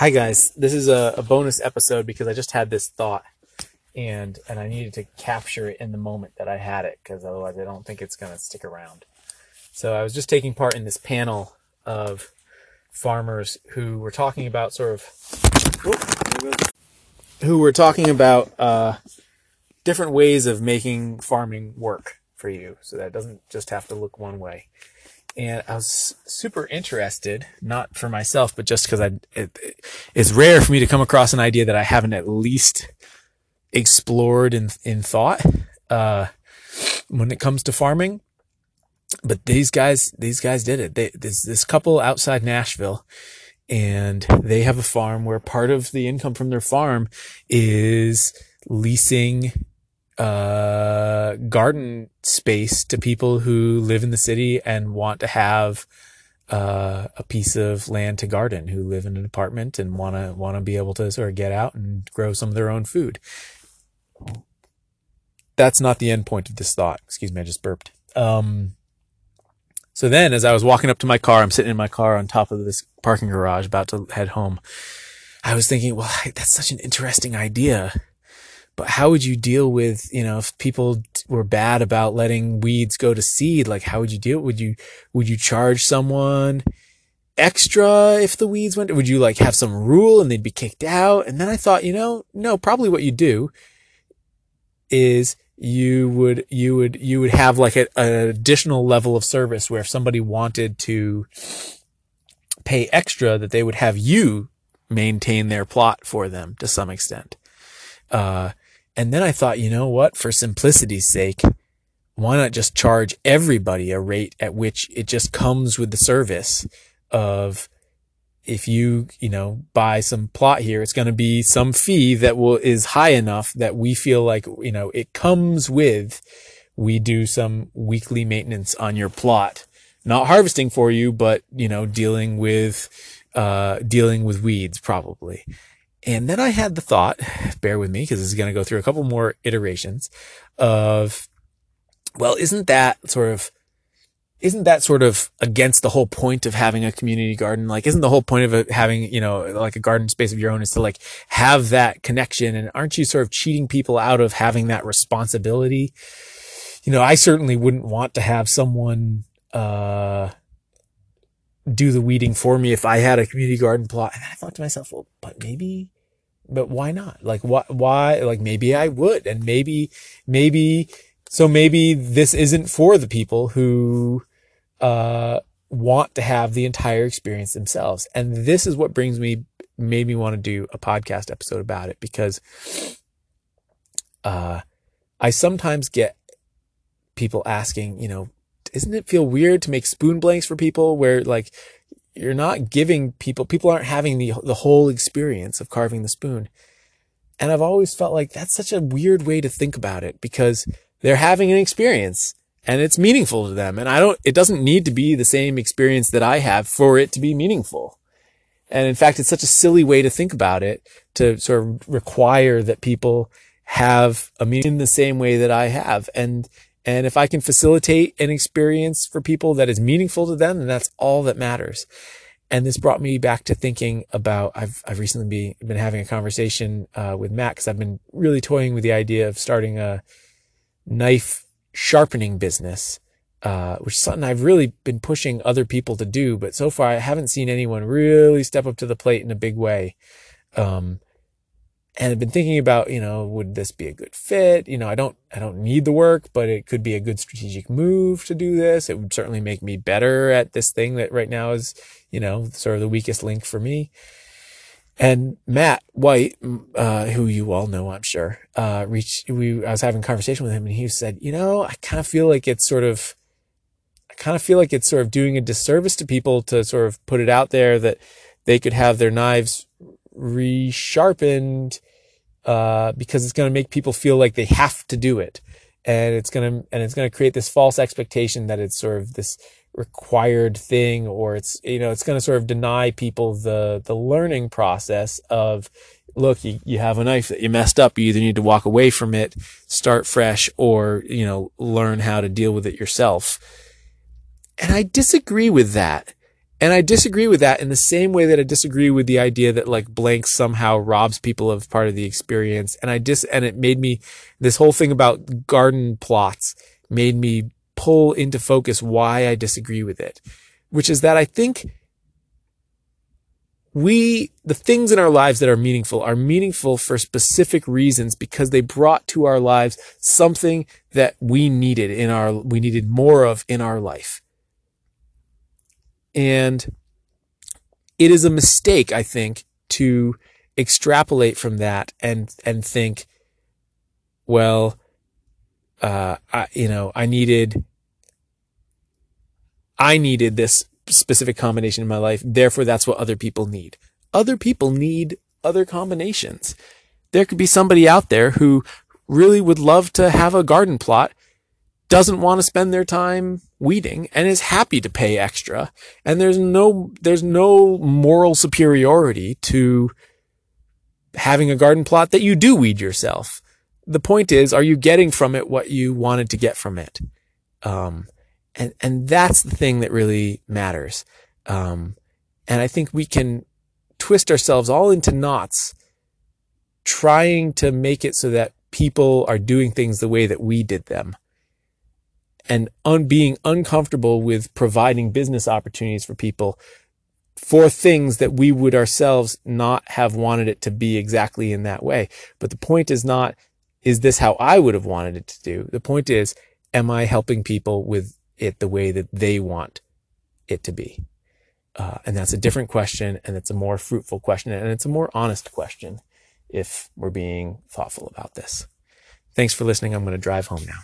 Hi guys, this is a, a, bonus episode because I just had this thought and and I needed to capture it in the moment that I had it because otherwise I don't think it's to stick around. So I was just taking part in this panel of farmers who were talking about sort of who were talking about uh, different ways of making farming work for you. So that it doesn't just have to look one way and I was super interested, not for myself, but just because I it, it's rare for me to come across an idea that I haven't at least explored in in thought uh, when it comes to farming. But these guys, these guys did it. They, this this couple outside Nashville, and they have a farm where part of the income from their farm is leasing uh, garden space to people who live in the city and want to have uh, a piece of land to garden, who live in an apartment and want to want to be able to sort of get out and grow some of their own food. That's not the end point of this thought. Excuse me, I just burped. Um, so then, as I was walking up to my car, I'm sitting in my car on top of this parking garage, about to head home. I was thinking, well, that's such an interesting idea but how would you deal with, you know, if people were bad about letting weeds go to seed, like how would you deal? Would you, would you charge someone extra if the weeds went, would you like have some rule and they'd be kicked out? And then I thought, you know, no, probably what you do is you would, you would, you would have like a, an additional level of service where if somebody wanted to pay extra that they would have you maintain their plot for them to some extent. Uh, and then I thought, you know what? For simplicity's sake, why not just charge everybody a rate at which it just comes with the service of if you, you know, buy some plot here, it's going to be some fee that will, is high enough that we feel like, you know, it comes with, we do some weekly maintenance on your plot, not harvesting for you, but, you know, dealing with, uh, dealing with weeds probably. And then I had the thought, bear with me because this is going to go through a couple more iterations of, well, isn't that sort of, isn't that sort of against the whole point of having a community garden? Like, isn't the whole point of having, you know, like a garden space of your own is to like have that connection? And aren't you sort of cheating people out of having that responsibility? You know, I certainly wouldn't want to have someone, uh, do the weeding for me if I had a community garden plot. And I thought to myself, well, but maybe, but why not? Like, why, why, like maybe I would. And maybe, maybe, so maybe this isn't for the people who, uh, want to have the entire experience themselves. And this is what brings me, made me want to do a podcast episode about it because, uh, I sometimes get people asking, you know, doesn't it feel weird to make spoon blanks for people where like you're not giving people, people aren't having the, the whole experience of carving the spoon. And I've always felt like that's such a weird way to think about it because they're having an experience and it's meaningful to them. And I don't, it doesn't need to be the same experience that I have for it to be meaningful. And in fact, it's such a silly way to think about it to sort of require that people have a meaning in the same way that I have. And and if I can facilitate an experience for people that is meaningful to them, then that's all that matters. And this brought me back to thinking about, I've, I've recently be, been having a conversation, uh, with Matt because I've been really toying with the idea of starting a knife sharpening business, uh, which is something I've really been pushing other people to do. But so far I haven't seen anyone really step up to the plate in a big way. Um, and I've been thinking about, you know, would this be a good fit? You know, I don't, I don't need the work, but it could be a good strategic move to do this. It would certainly make me better at this thing that right now is, you know, sort of the weakest link for me. And Matt White, uh, who you all know, I'm sure, uh, reached, we, I was having a conversation with him and he said, you know, I kind of feel like it's sort of, I kind of feel like it's sort of doing a disservice to people to sort of put it out there that they could have their knives resharpened uh, because it's going to make people feel like they have to do it, and it's going to and it's going to create this false expectation that it's sort of this required thing, or it's you know it's going to sort of deny people the the learning process of look you, you have a knife that you messed up. You either need to walk away from it start fresh or you know learn how to deal with it yourself. And i disagree with that And I disagree with that in the same way that I disagree with the idea that like blank somehow robs people of part of the experience. And I dis, and it made me, this whole thing about garden plots made me pull into focus why I disagree with it, which is that I think we, the things in our lives that are meaningful are meaningful for specific reasons because they brought to our lives something that we needed in our, we needed more of in our life. And it is a mistake, I think, to extrapolate from that and, and think, well, uh, I, you know, I needed, I needed this specific combination in my life. Therefore, that's what other people need. Other people need other combinations. There could be somebody out there who really would love to have a garden plot, doesn't want to spend their time weeding and is happy to pay extra. And there's no, there's no moral superiority to having a garden plot that you do weed yourself. The point is, are you getting from it what you wanted to get from it? Um, and, and that's the thing that really matters. Um, and I think we can twist ourselves all into knots trying to make it so that people are doing things the way that we did them and un- being uncomfortable with providing business opportunities for people for things that we would ourselves not have wanted it to be exactly in that way. But the point is not, is this how I would have wanted it to do? The point is, am I helping people with it the way that they want it to be? Uh, and that's a different question and it's a more fruitful question and it's a more honest question if we're being thoughtful about this. Thanks for listening. I'm going to drive home now.